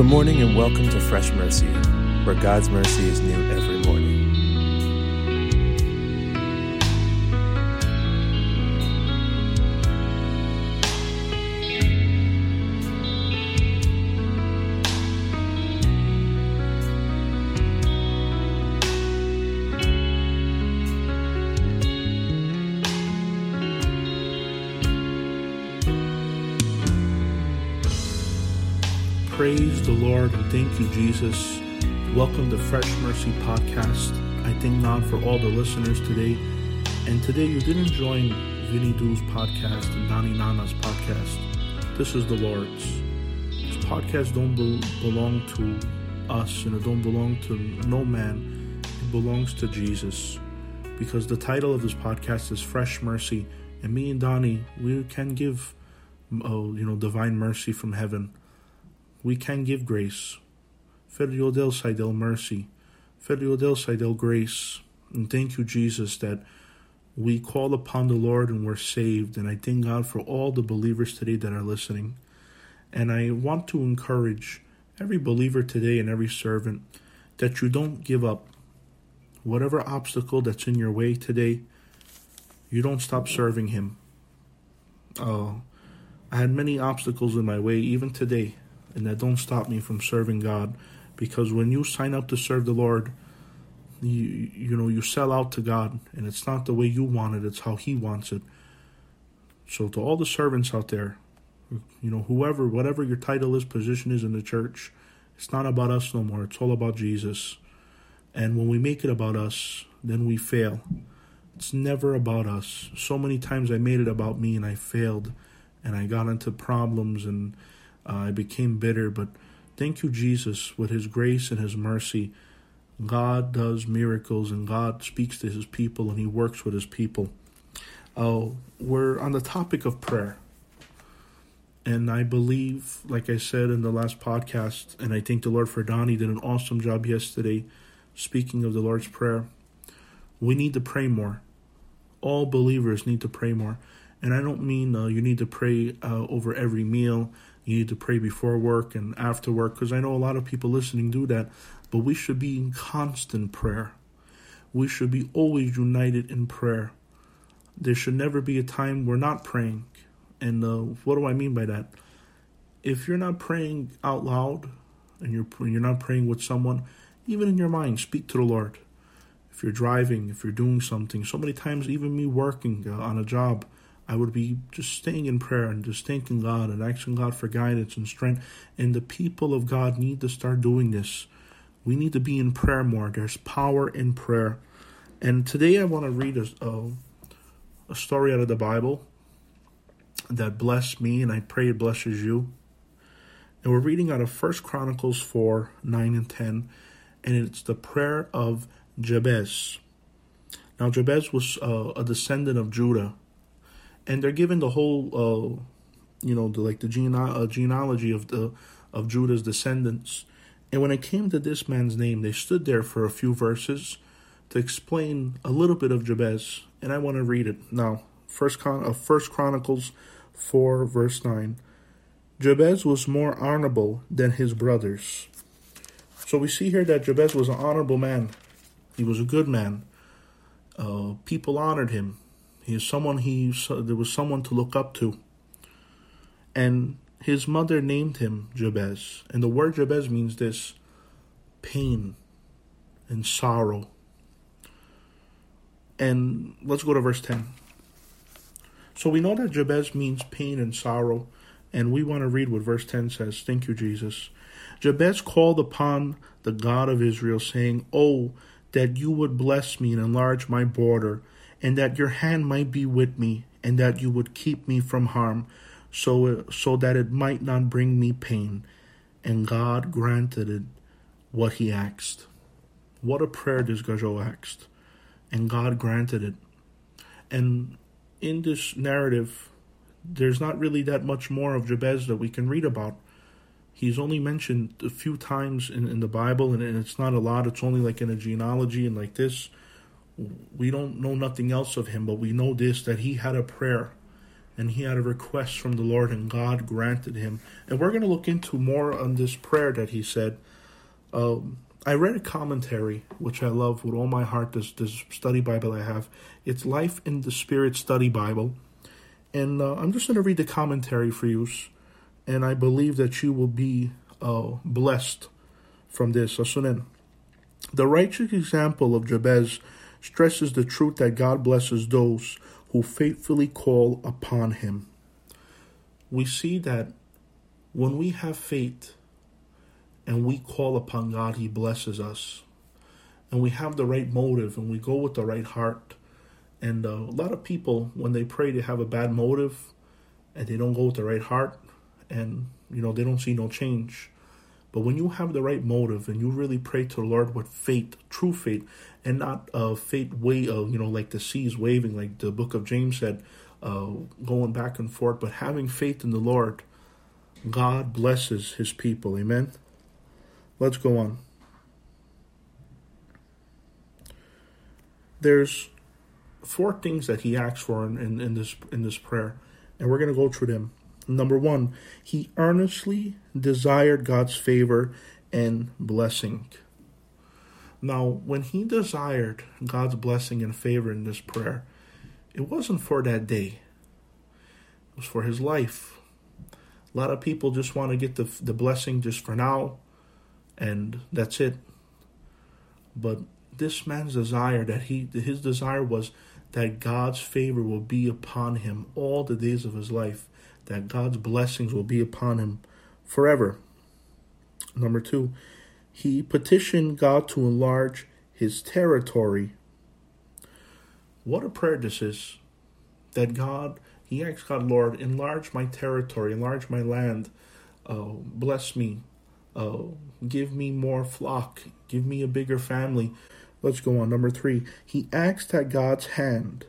Good morning and welcome to Fresh Mercy, where God's mercy is new every morning. Praise the Lord and thank you, Jesus. Welcome to Fresh Mercy Podcast. I thank God for all the listeners today. And today you didn't join Vinny Doo's podcast and Donnie Nana's podcast. This is the Lord's. This podcast don't be- belong to us and it don't belong to no man. It belongs to Jesus. Because the title of this podcast is Fresh Mercy. And me and Donnie, we can give, oh, you know, divine mercy from heaven we can give grace. Figlio del sai del mercy. Figlio del sai del grace. And thank you, Jesus, that we call upon the Lord and we're saved. And I thank God for all the believers today that are listening. And I want to encourage every believer today and every servant that you don't give up. Whatever obstacle that's in your way today, you don't stop serving Him. Oh, I had many obstacles in my way, even today and that don't stop me from serving God. Because when you sign up to serve the Lord you you know you sell out to God and it's not the way you want it it's how he wants it. So to all the servants out there you know whoever whatever your title is position is in the church it's not about us no more it's all about Jesus. And when we make it about us then we fail. It's never about us. So many times I made it about me and I failed and I got into problems and uh, I became bitter, but thank you, Jesus, with His grace and His mercy. God does miracles and God speaks to His people and He works with His people. Uh, we're on the topic of prayer. And I believe, like I said in the last podcast, and I thank the Lord for Donnie did an awesome job yesterday speaking of the Lord's Prayer. We need to pray more. All believers need to pray more. And I don't mean uh, you need to pray uh, over every meal you need to pray before work and after work because I know a lot of people listening do that. But we should be in constant prayer. We should be always united in prayer. There should never be a time we're not praying. And uh, what do I mean by that? If you're not praying out loud and you're you're not praying with someone, even in your mind, speak to the Lord. If you're driving, if you're doing something, so many times, even me working uh, on a job, I would be just staying in prayer and just thanking God and asking God for guidance and strength. And the people of God need to start doing this. We need to be in prayer more. There's power in prayer. And today I want to read a, a, a story out of the Bible that blessed me, and I pray it blesses you. And we're reading out of First Chronicles 4 9 and 10, and it's the prayer of Jabez. Now, Jabez was uh, a descendant of Judah and they're given the whole, uh, you know, the, like the gene- uh, genealogy of the of Judah's descendants. And when it came to this man's name, they stood there for a few verses to explain a little bit of Jabez, and I want to read it now. First, Chron- uh, First Chronicles four verse nine. Jabez was more honorable than his brothers. So we see here that Jabez was an honorable man. He was a good man. Uh, people honored him. He is someone he there was someone to look up to. And his mother named him Jabez. And the word Jabez means this pain and sorrow. And let's go to verse 10. So we know that Jabez means pain and sorrow, and we want to read what verse 10 says. Thank you, Jesus. Jabez called upon the God of Israel, saying, Oh, that you would bless me and enlarge my border and that your hand might be with me, and that you would keep me from harm, so so that it might not bring me pain. And God granted it what he asked. What a prayer this Gajo asked. And God granted it. And in this narrative, there's not really that much more of Jabez that we can read about. He's only mentioned a few times in, in the Bible, and, and it's not a lot. It's only like in a genealogy and like this we don't know nothing else of him, but we know this that he had a prayer and he had a request from the Lord, and God granted him. And we're going to look into more on this prayer that he said. Um, I read a commentary, which I love with all my heart. This this study Bible I have, it's Life in the Spirit Study Bible, and uh, I'm just going to read the commentary for you, and I believe that you will be uh, blessed from this. The righteous example of Jabez stresses the truth that God blesses those who faithfully call upon Him. We see that when we have faith and we call upon God, He blesses us. And we have the right motive and we go with the right heart. And uh, a lot of people, when they pray, they have a bad motive and they don't go with the right heart and, you know, they don't see no change. But when you have the right motive and you really pray to the Lord with faith, true faith, and not uh, faith way, of, you know, like the seas waving, like the book of James said, uh, going back and forth, but having faith in the Lord, God blesses His people. Amen. Let's go on. There's four things that he asks for in, in, in this in this prayer, and we're to go through them. Number one, he earnestly desired God's favor and blessing. Now, when he desired God's blessing and favor in this prayer, it wasn't for that day, it was for his life. A lot of people just want to get the, the blessing just for now, and that's it. But this man's desire that he his desire was that God's favor will be upon him all the days of his life that God's blessings will be upon him forever. Number two, he petitioned God to enlarge his territory. What a prayer this is. That God, he asked God, Lord, enlarge my territory, enlarge my land, uh, bless me, uh, give me more flock, give me a bigger family. Let's go on. Number three, he asked that God's hand,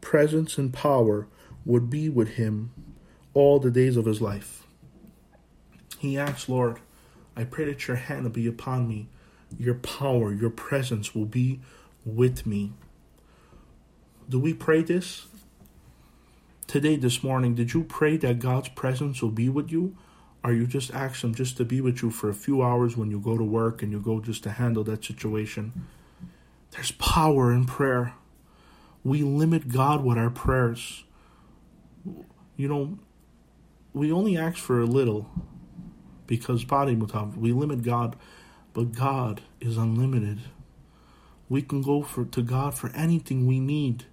presence, and power would be with him all the days of his life. He asked, Lord, I pray that your hand will be upon me, your power, your presence will be with me. Do we pray this? Today, this morning, did you pray that God's presence will be with you? Or you just ask Him just to be with you for a few hours when you go to work and you go just to handle that situation? There's power in prayer. We limit God with our prayers. You know, we only ask for a little because body mutav, we limit God, but God is unlimited. We can go for to God for anything we need.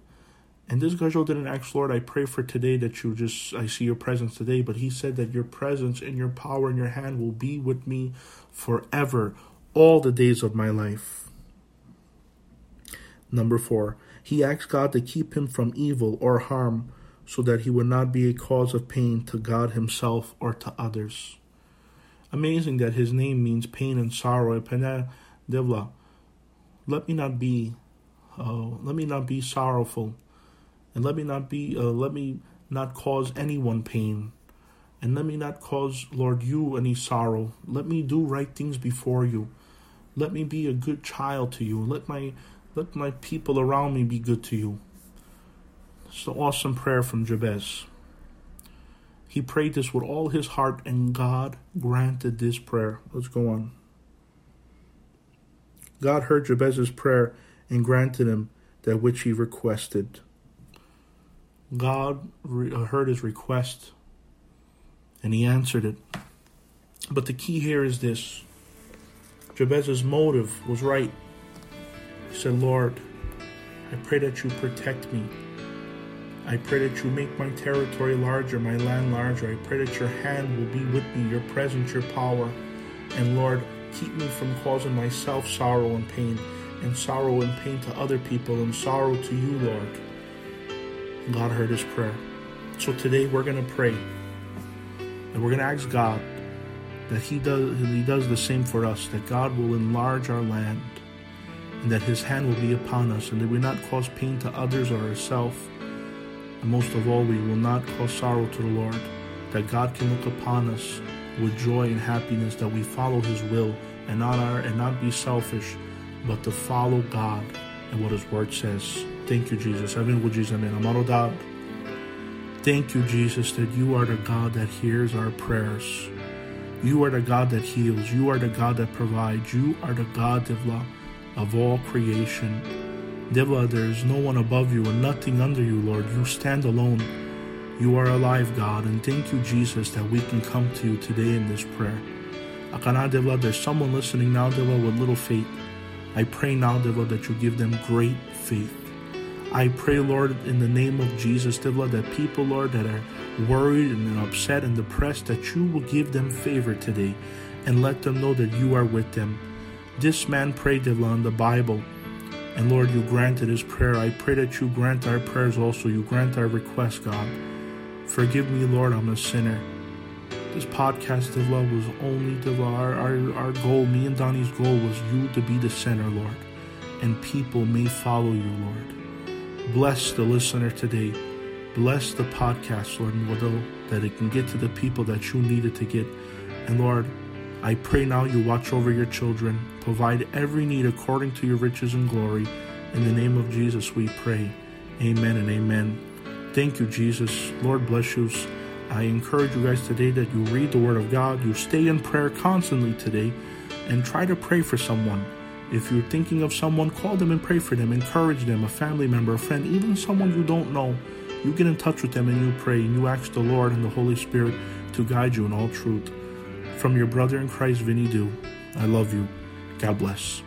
And this Gajal didn't ask, Lord, I pray for today that you just, I see your presence today, but he said that your presence and your power in your hand will be with me forever, all the days of my life. Number four, he asked God to keep him from evil or harm so that he would not be a cause of pain to God himself or to others. Amazing that his name means pain and sorrow. Devla. Let me not be, uh, let me not be sorrowful, and let me not be, uh, let me not cause anyone pain, and let me not cause, Lord, you any sorrow. Let me do right things before you. Let me be a good child to you. Let my, let my people around me be good to you. It's an awesome prayer from Jabez. He prayed this with all his heart, and God granted this prayer. Let's go on. God heard Jabez's prayer and granted him that which he requested. God re- uh, heard his request and he answered it. But the key here is this Jabez's motive was right. He said, Lord, I pray that you protect me I pray that you make my territory larger, my land larger. I pray that your hand will be with me, your presence, your power. And Lord, keep me from causing myself sorrow and pain, and sorrow and pain to other people, and sorrow to you, Lord. God heard his prayer. So today we're going to pray. And we're going to ask God that he does, he does the same for us, that God will enlarge our land, and that his hand will be upon us, and that we not cause pain to others or ourselves and most of all, we will not cause sorrow to the Lord, that God can look upon us with joy and happiness, that we follow His will and not and not be selfish, but to follow God and what His Word says. Thank you, Jesus. Amen. Jesus. Amen. Amado Dad. Thank you, Jesus, that you are the God that hears our prayers. You are the God that heals. You are the God that provides. You are the God, of uh, all creation. Divla, there is no one above you and nothing under you, Lord. You stand alone. You are alive, God, and thank you, Jesus, that we can come to you today in this prayer. Akana, Divla, there's someone listening now, Divla, with little faith. I pray now, Divla, that you give them great faith. I pray, Lord, in the name of Jesus, Divla, that people, Lord, that are worried and upset and depressed, that you will give them favor today and let them know that you are with them. This man prayed, Divla, in the Bible, and Lord, you granted his prayer. I pray that you grant our prayers also. You grant our requests, God. Forgive me, Lord, I'm a sinner. This podcast, Divla, was only Divla. Our, our, our goal, me and Donnie's goal, was you to be the center, Lord, and people may follow you, Lord. Bless the listener today. Bless the podcast, Lord, that it can get to the people that you needed to get. And Lord, I pray now you watch over your children, provide every need according to your riches and glory. In the name of Jesus, we pray. Amen and amen. Thank you, Jesus. Lord bless you. I encourage you guys today that you read the Word of God, you stay in prayer constantly today, and try to pray for someone. If you're thinking of someone, call them and pray for them, encourage them, a family member, a friend, even someone you don't know. You get in touch with them and you pray and you ask the Lord and the Holy Spirit to guide you in all truth. From your brother in Christ, Vinny Do, I love you. God bless.